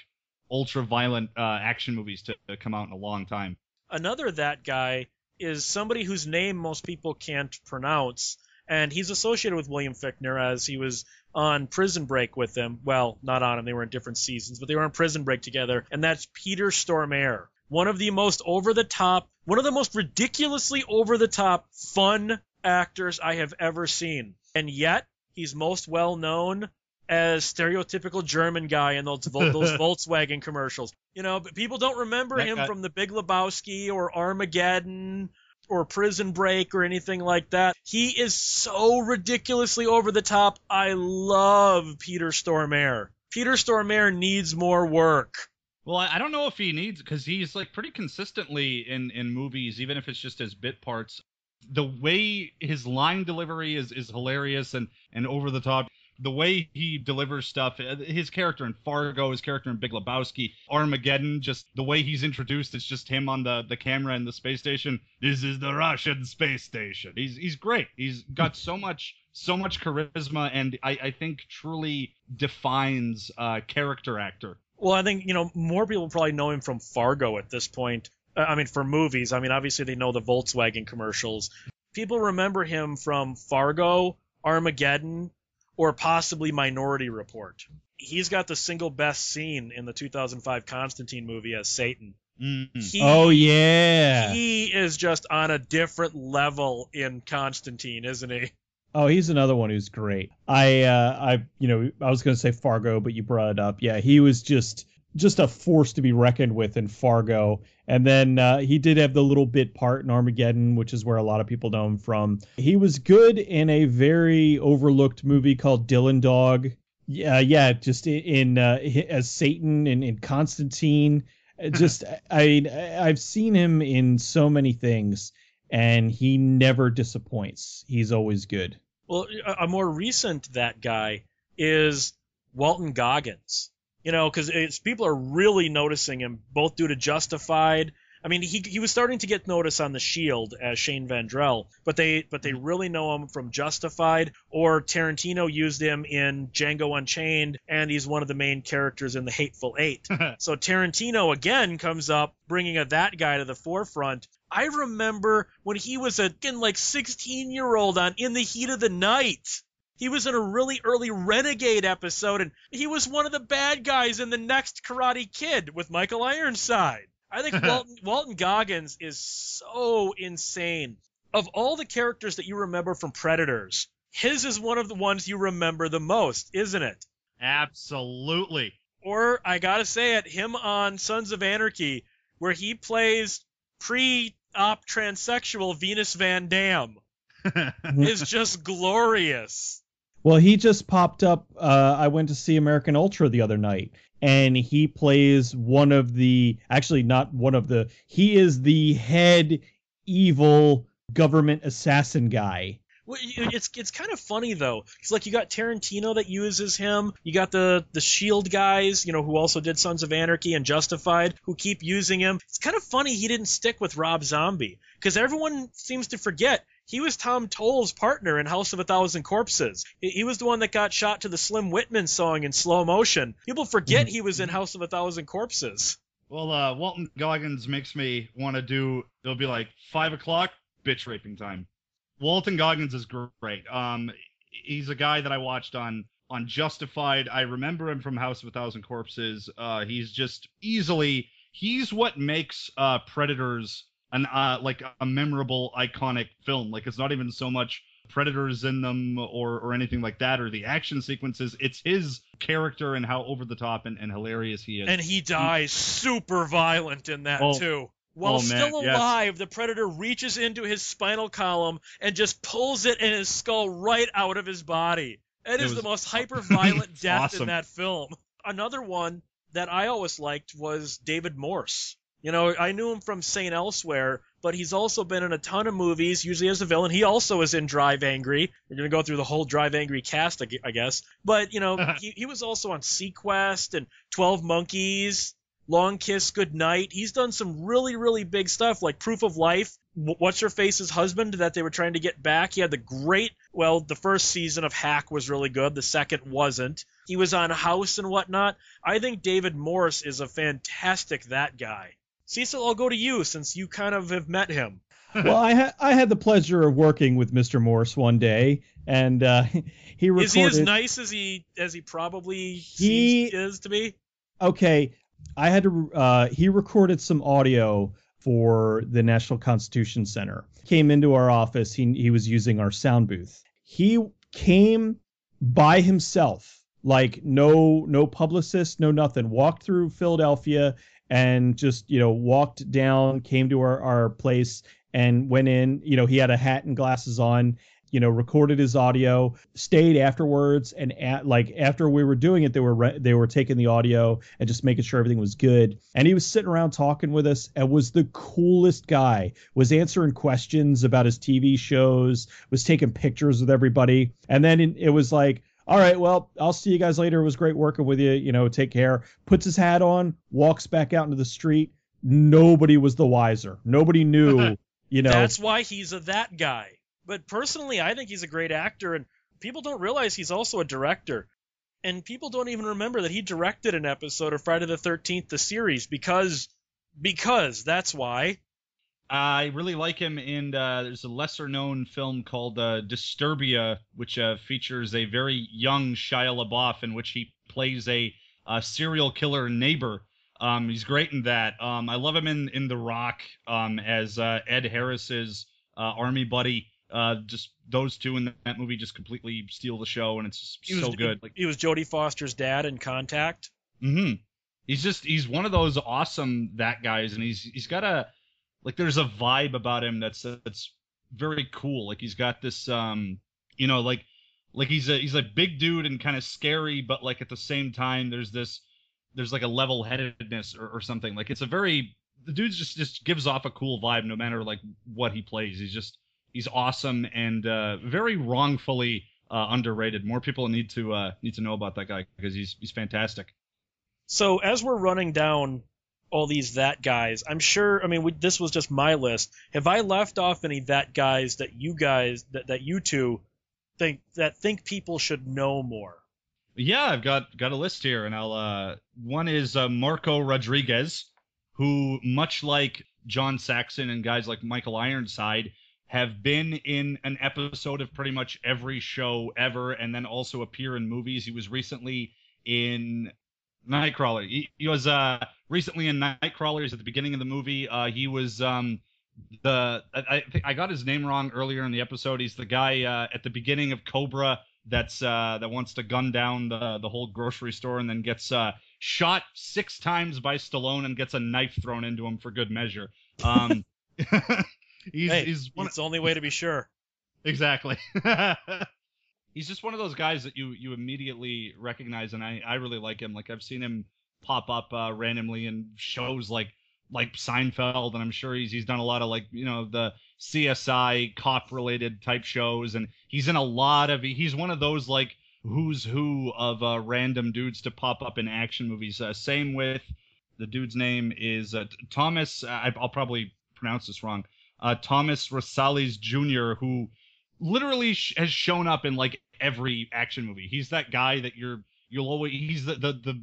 ultra violent uh, action movies to, to come out in a long time. Another that guy is somebody whose name most people can't pronounce, and he's associated with William Fichtner as he was on Prison Break with them. Well, not on him; they were in different seasons, but they were on Prison Break together, and that's Peter Stormare. One of the most over the top, one of the most ridiculously over the top, fun actors I have ever seen. And yet, he's most well known as stereotypical German guy in those those (laughs) Volkswagen commercials. You know, but people don't remember That him guy- from The Big Lebowski or Armageddon or Prison Break or anything like that. He is so ridiculously over the top. I love Peter Stormare. Peter Stormare needs more work. Well, I, I don't know if he needs because he's like pretty consistently in in movies, even if it's just his bit parts. The way his line delivery is is hilarious and and over the top. The way he delivers stuff, uh, his character in Fargo, his character in Big Lebowski, Armageddon, just the way he's introduced, it's just him on the, the camera in the space station. This is the Russian space station. He's he's great. He's got so much so much charisma and I, I think truly defines uh, character actor. Well, I think you know more people probably know him from Fargo at this point. I mean, for movies. I mean, obviously they know the Volkswagen commercials. People remember him from Fargo, Armageddon, or possibly Minority Report. He's got the single best scene in the 2005 Constantine movie as Satan. Mm. He, Oh yeah. he is just on a different level in Constantine, isn't he? Oh, he's another one who's great. I uh I you know, I was going to say Fargo, but you brought it up. Yeah, he was just just a force to be reckoned with in Fargo. And then uh, he did have the little bit part in Armageddon, which is where a lot of people know him from. He was good in a very overlooked movie called Dylan Dog. Yeah, yeah, just in uh, as Satan in, in Constantine. Uh, Just I I've seen him in so many things, and he never disappoints. He's always good. Well, a more recent that guy is Walton Goggins. You know, because people are really noticing him, both due to Justified. I mean, he he was starting to get notice on The Shield as Shane Vendrell, but they but they mm-hmm. really know him from Justified, or Tarantino used him in Django Unchained, and he's one of the main characters in The Hateful Eight. (laughs) So Tarantino again comes up, bringing a that guy to the forefront. I remember when he was a like 16 year old on In the Heat of the Night. He was in a really early Renegade episode, and he was one of the bad guys in the next Karate Kid with Michael Ironside. I think (laughs) Walton, Walton Goggins is so insane. Of all the characters that you remember from Predators, his is one of the ones you remember the most, isn't it? Absolutely. or I gotta say it, him on Sons of Anarchy, where he plays pre-op transsexual Venus Van Dam, (laughs) is just glorious. Well, he just popped up. Uh, I went to see American Ultra the other night, and he plays one of the actually not one of the. He is the head evil government assassin guy. Well, It's it's kind of funny though. It's like you got Tarantino that uses him. You got the the Shield guys, you know, who also did Sons of Anarchy and Justified, who keep using him. It's kind of funny he didn't stick with Rob Zombie because everyone seems to forget he was Tom Towles' partner in House of a Thousand Corpses. He was the one that got shot to the Slim Whitman song in slow motion. People forget he was in House of a Thousand Corpses. well, uh, Walton Goggins makes me want to do. It'll be like five o'clock, bitch raping time. Walton Goggins is great. Um, he's a guy that I watched on on Justified. I remember him from House of a Thousand Corpses. Uh, he's just easily. He's what makes uh, Predators an uh, like a memorable, iconic film. Like it's not even so much predators in them or or anything like that or the action sequences. It's his character and how over the top and, and hilarious he is. And he dies super violent in that Oh, too. While Oh, still yes. alive, the predator reaches into his spinal column and just pulls it and his skull right out of his body. It It is the most (laughs) hyper violent death in that film. Another one that I always liked was David Morse. You know, I knew him from St. Elsewhere, but he's also been in a ton of movies, usually as a villain. He also is in Drive Angry. We're going to go through the whole Drive Angry cast, I guess. But, you know, (laughs) he, he was also on SeaQuest and 12 Monkeys, Long Kiss Goodnight. He's done some really, really big stuff like Proof of Life. What's Your Face's husband that they were trying to get back. He had the great, well, the first season of Hack was really good. The second wasn't. He was on House and whatnot. I think David Morse is a fantastic that guy. Cecil, I'll go to you since you kind of have met him. (laughs) well, I had I had the pleasure of working with Mr. Morse one day, and uh, (laughs) he recorded. Is he as nice as he as he probably He- seems is to me? okay, I had to. Uh, he recorded some audio for the National Constitution Center. Came into our office. He he was using our sound booth. He came by himself, like no no publicist, no nothing. Walked through Philadelphia and just you know walked down, came to our our place and went in. You know he had a hat and glasses on. You know, recorded his audio, stayed afterwards, and at, like after we were doing it, they were re- they were taking the audio and just making sure everything was good. And he was sitting around talking with us, and was the coolest guy. Was answering questions about his TV shows, was taking pictures with everybody, and then it, it was like, all right, well, I'll see you guys later. It was great working with you. You know, take care. Puts his hat on, walks back out into the street. Nobody was the wiser. Nobody (laughs) knew. You know, That's why he's a that guy. But personally, I think he's a great actor, and people don't realize he's also a director. And people don't even remember that he directed an episode of Friday the Thirteenth, the series, because because that's why. I really like him in uh, there's a lesser known film called uh, Disturbia, which uh, features a very young Shia LaBeouf in which he plays a, uh serial killer neighbor. Um, he's great in that. Um, I love him in in The Rock um, as uh, Ed Harris's uh, army buddy. Uh, just those two in that movie just completely steal the show, and it's was so good. Like, He was Jodie Foster's dad in Contact. Mm-hmm. He's just he's one of those awesome that guys, and he's he's got a like there's a vibe about him that's that's very cool. Like he's got this um you know like like he's a he's a big dude and kind of scary, but like at the same time there's this there's like a level headedness or, or something. Like it's a very the dude just just gives off a cool vibe no matter like what he plays. He's just he's awesome and uh, very wrongfully uh, underrated. More people need to uh, need to know about that guy because he's he's fantastic. So as we're running down all these that guys, I'm sure. I mean, we, this was just my list. Have I left off any that guys that you guys that, that you two think that think people should know more? Yeah, I've got got a list here, and I'll. Uh, one is uh, Marco Rodriguez, who, much like John Saxon and guys like Michael Ironside, have been in an episode of pretty much every show ever, and then also appear in movies. He was recently in Nightcrawler. He, he was uh, recently in Nightcrawlers at the beginning of the movie. Uh, he was um, the I, I think I got his name wrong earlier in the episode. He's the guy uh, at the beginning of Cobra that's uh, that wants to gun down the the whole grocery store and then gets uh, shot six times by Stallone and gets a knife thrown into him for good measure. Um, (laughs) (laughs) he's hey, he's one it's the only way to be sure. exactly. (laughs) he's just one of those guys that you you immediately recognize, and I I really like him. Like I've seen him pop up uh, randomly in shows like like Seinfeld, and I'm sure he's he's done a lot of like you know the CSI cop related type shows, and he's in a lot of he's one of those like who's who of uh, random dudes to pop up in action movies. Uh, same with the dude's name is uh, Thomas. I, I'll probably pronounce this wrong. Uh, Thomas Rosales Jr., who literally sh- has shown up in like every action movie. He's that guy that you're you'll always he's the the, the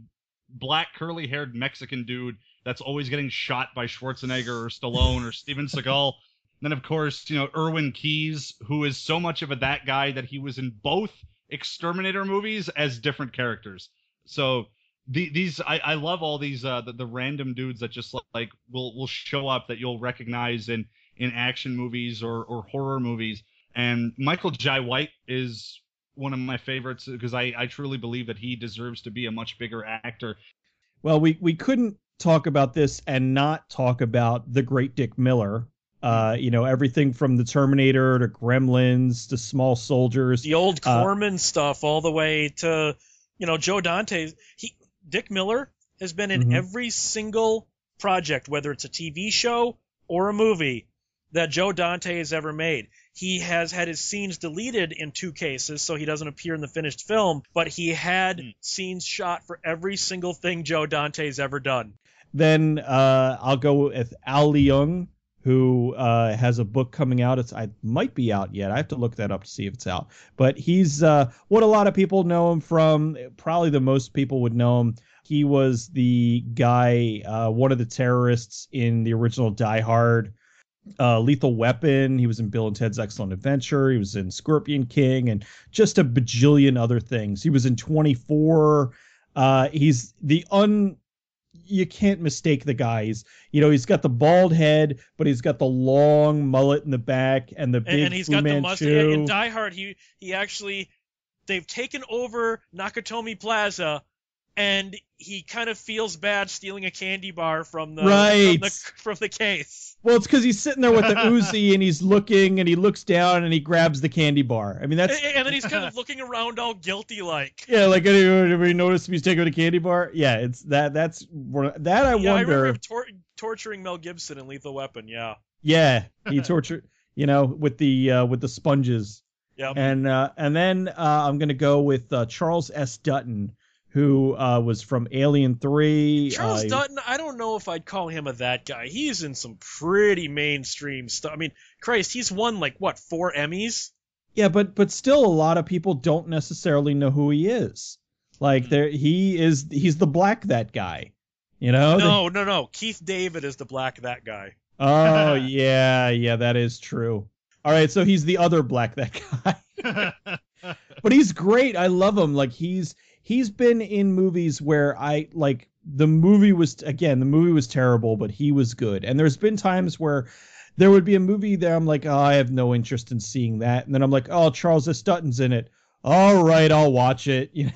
black curly haired Mexican dude that's always getting shot by Schwarzenegger or Stallone or Steven Seagal. (laughs) then of course, you know, Irwin Keyes, who is so much of a that guy that he was in both Exterminator movies as different characters. So the, these I, I love all these uh the, the random dudes that just like will will show up that you'll recognize in in action movies or or horror movies. And Michael Jai White is one of my favorites because I, I truly believe that he deserves to be a much bigger actor. Well, we we couldn't talk about this and not talk about the great Dick Miller. Uh, you know, everything from the Terminator to Gremlins to Small Soldiers. The old Uh, Corman stuff, all the way to, you know, Joe Dante. He Dick Miller has been in Mhm. every single project, whether it's a TV show or a movie that Joe Dante has ever made. He has had his scenes deleted in two cases, so he doesn't appear in the finished film, but he had Hmm. scenes shot for every single thing Joe Dante's ever done. Then uh, I'll go with Al Leong, who uh, has a book coming out. It's I might be out yet. I have to look that up to see if it's out. But he's uh, what a lot of people know him from. Probably the most people would know him. He was the guy, uh, one of the terrorists in the original Die Hard. Uh, Lethal Weapon. He was in Bill and Ted's Excellent Adventure. He was in Scorpion King and just a bajillion other things. He was in 24. Uh, he's the un you can't mistake the guy. He's you know he's got the bald head, but he's got the long mullet in the back and the big and, and he's Fu got the mustache. In Die Hard, he he actually they've taken over Nakatomi Plaza, and he kind of feels bad stealing a candy bar from the Right. from the, from the case. Well, it's because he's sitting there with the (laughs) Uzi and he's looking and he looks down and he grabs the candy bar. I mean that's and, and then he's kind of (laughs) looking around all guilty like. yeah, like anybody, anybody notice he's taking a candy bar? Yeah, it's that. That's that I yeah, I remember wonder. him tor- torturing Mel Gibson in Lethal Weapon. Yeah. yeah, he (laughs) tortured you know with the uh, with the sponges. Yeah. and uh, and then uh, I'm gonna go with uh, Charles S. Dutton, who uh, was from Alien Three. Charles uh, Dutton, I don't know if I'd call him a that guy. He's in some pretty mainstream stuff. I mean, Christ, he's won like what four Emmys? Yeah, but but still, a lot of people don't necessarily know who he is. Like Hmm. there, he is he's the black that guy. You know? No, no, no. Keith David is the black that guy. oh (laughs) yeah, yeah, that is true. All right, so he's the other black that guy. (laughs) but he's great. I love him. Like he's he's been in movies where I like the movie was again the movie was terrible, but he was good. And there's been times where there would be a movie that I'm like, oh, I have no interest in seeing that, and then I'm like, oh, Charles S. Dutton's in it. All right, I'll watch it. You (laughs) know,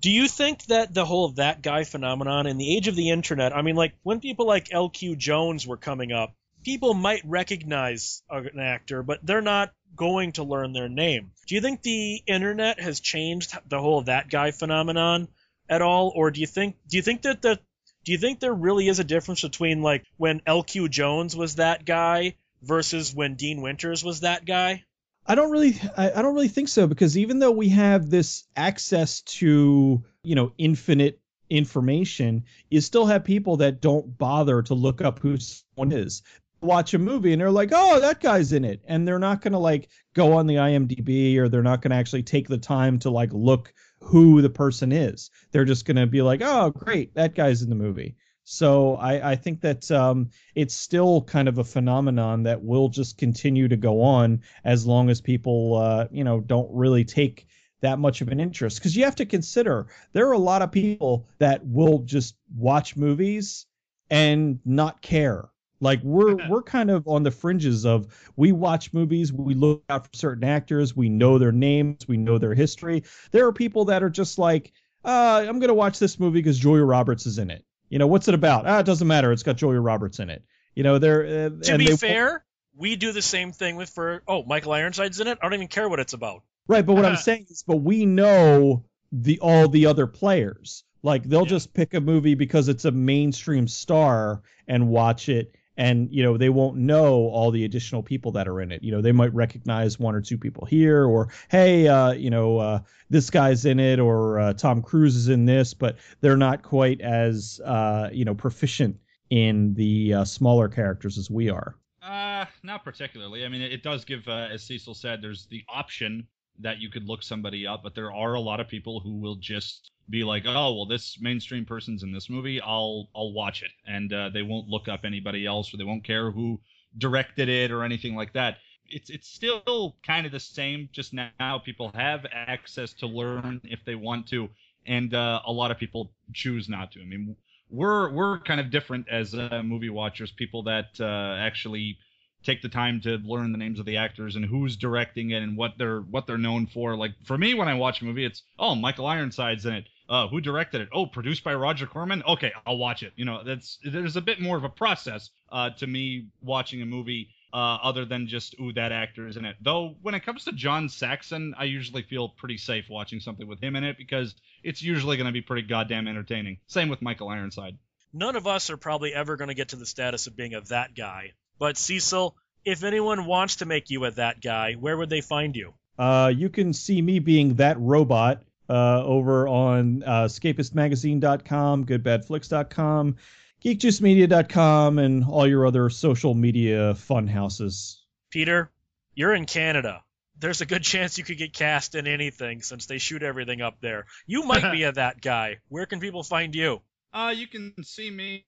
Do you think that the whole that guy phenomenon in the age of the internet, I mean, like when people like LQ Jones were coming up, people might recognize an actor, but they're not going to learn their name. Do you think the internet has changed the whole that guy phenomenon at all, or do you think do you think that the do you think there really is a difference between like when LQ Jones was that guy versus when Dean Winters was that guy? I don't really I, I don't really think so because even though we have this access to you know infinite information, you still have people that don't bother to look up who someone is. Watch a movie and they're like, oh, that guy's in it, and they're not gonna like go on the IMDb or they're not gonna actually take the time to like look who the person is. They're just gonna be like, oh, great, that guy's in the movie. So I, I think that um, it's still kind of a phenomenon that will just continue to go on as long as people, uh, you know, don't really take that much of an interest. Because you have to consider there are a lot of people that will just watch movies and not care. Like we're we're kind of on the fringes of we watch movies, we look out for certain actors, we know their names, we know their history. There are people that are just like, uh, I'm gonna watch this movie because Julia Roberts is in it. You know, what's it about? Ah, it doesn't matter. It's got Julia Roberts in it. You know, they're uh, To and be they- fair, we do the same thing with for oh Michael Ironside's in it. I don't even care what it's about. Right, but what I'm (laughs) saying is, but we know the all the other players. Like they'll Yeah. just pick a movie because it's a mainstream star and watch it, and you know they won't know all the additional people that are in it. You know they might recognize one or two people here, or hey, uh, you know uh, this guy's in it, or uh, Tom Cruise is in this, but they're not quite as uh, you know proficient in the uh, smaller characters as we are. Uh, not particularly. I mean, it, it does give, uh, as Cecil said, there's the option that you could look somebody up, but there are a lot of people who will just be like, oh, well, this mainstream person's in this movie, I'll I'll watch it, and uh, they won't look up anybody else, or they won't care who directed it or anything like that. It's it's still kind of the same. Just now, people have access to learn if they want to, and uh, a lot of people choose not to. I mean, we're we're kind of different as uh, movie watchers, people that uh, actually take the time to learn the names of the actors and who's directing it and what they're what they're known for. Like for me, when I watch a movie, it's oh Michael Ironside's in it, Uh, who directed it? Oh, produced by Roger Corman. Okay, I'll watch it. You know, that's there's a bit more of a process uh, to me watching a movie uh, other than just ooh that actor is in it. Though when it comes to John Saxon, I usually feel pretty safe watching something with him in it because it's usually going to be pretty goddamn entertaining. Same with Michael Ironside. None of us are probably ever going to get to the status of being a that guy. But Cecil, if anyone wants to make you a that guy, where would they find you? Uh, you can see me being that robot uh, over on uh, escapistmagazine.com, goodbadflix.com, geekjuicemedia.com, and all your other social media fun houses. Peter, you're in Canada. There's a good chance you could get cast in anything since they shoot everything up there. You might be (laughs) a that guy. Where can people find you? Uh, you can see me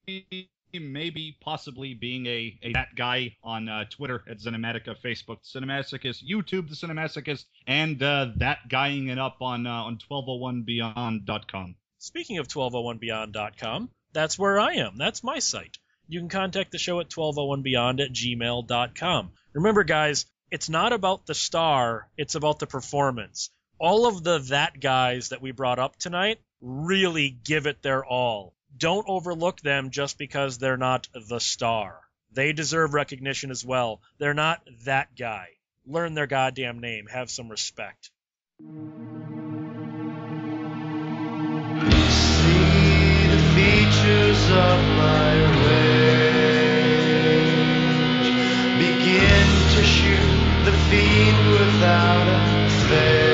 maybe possibly being a, a that guy on uh, Twitter at Cinematica, Facebook Cinemasochist, YouTube the Cinemasochist, and uh, that guying it up on uh, on 1201beyond.com. Speaking of 1201beyond.com, that's where I am. That's my site. You can contact the show at 1201beyond at gmail.com. Remember, guys, it's not about the star, it's about the performance. All of the that guys that we brought up tonight really give it their all. Don't overlook them just because they're not the star. They deserve recognition as well. They're not that guy. Learn their goddamn name. Have some respect. See the features of my rage. Begin to shoot the fiend without a face.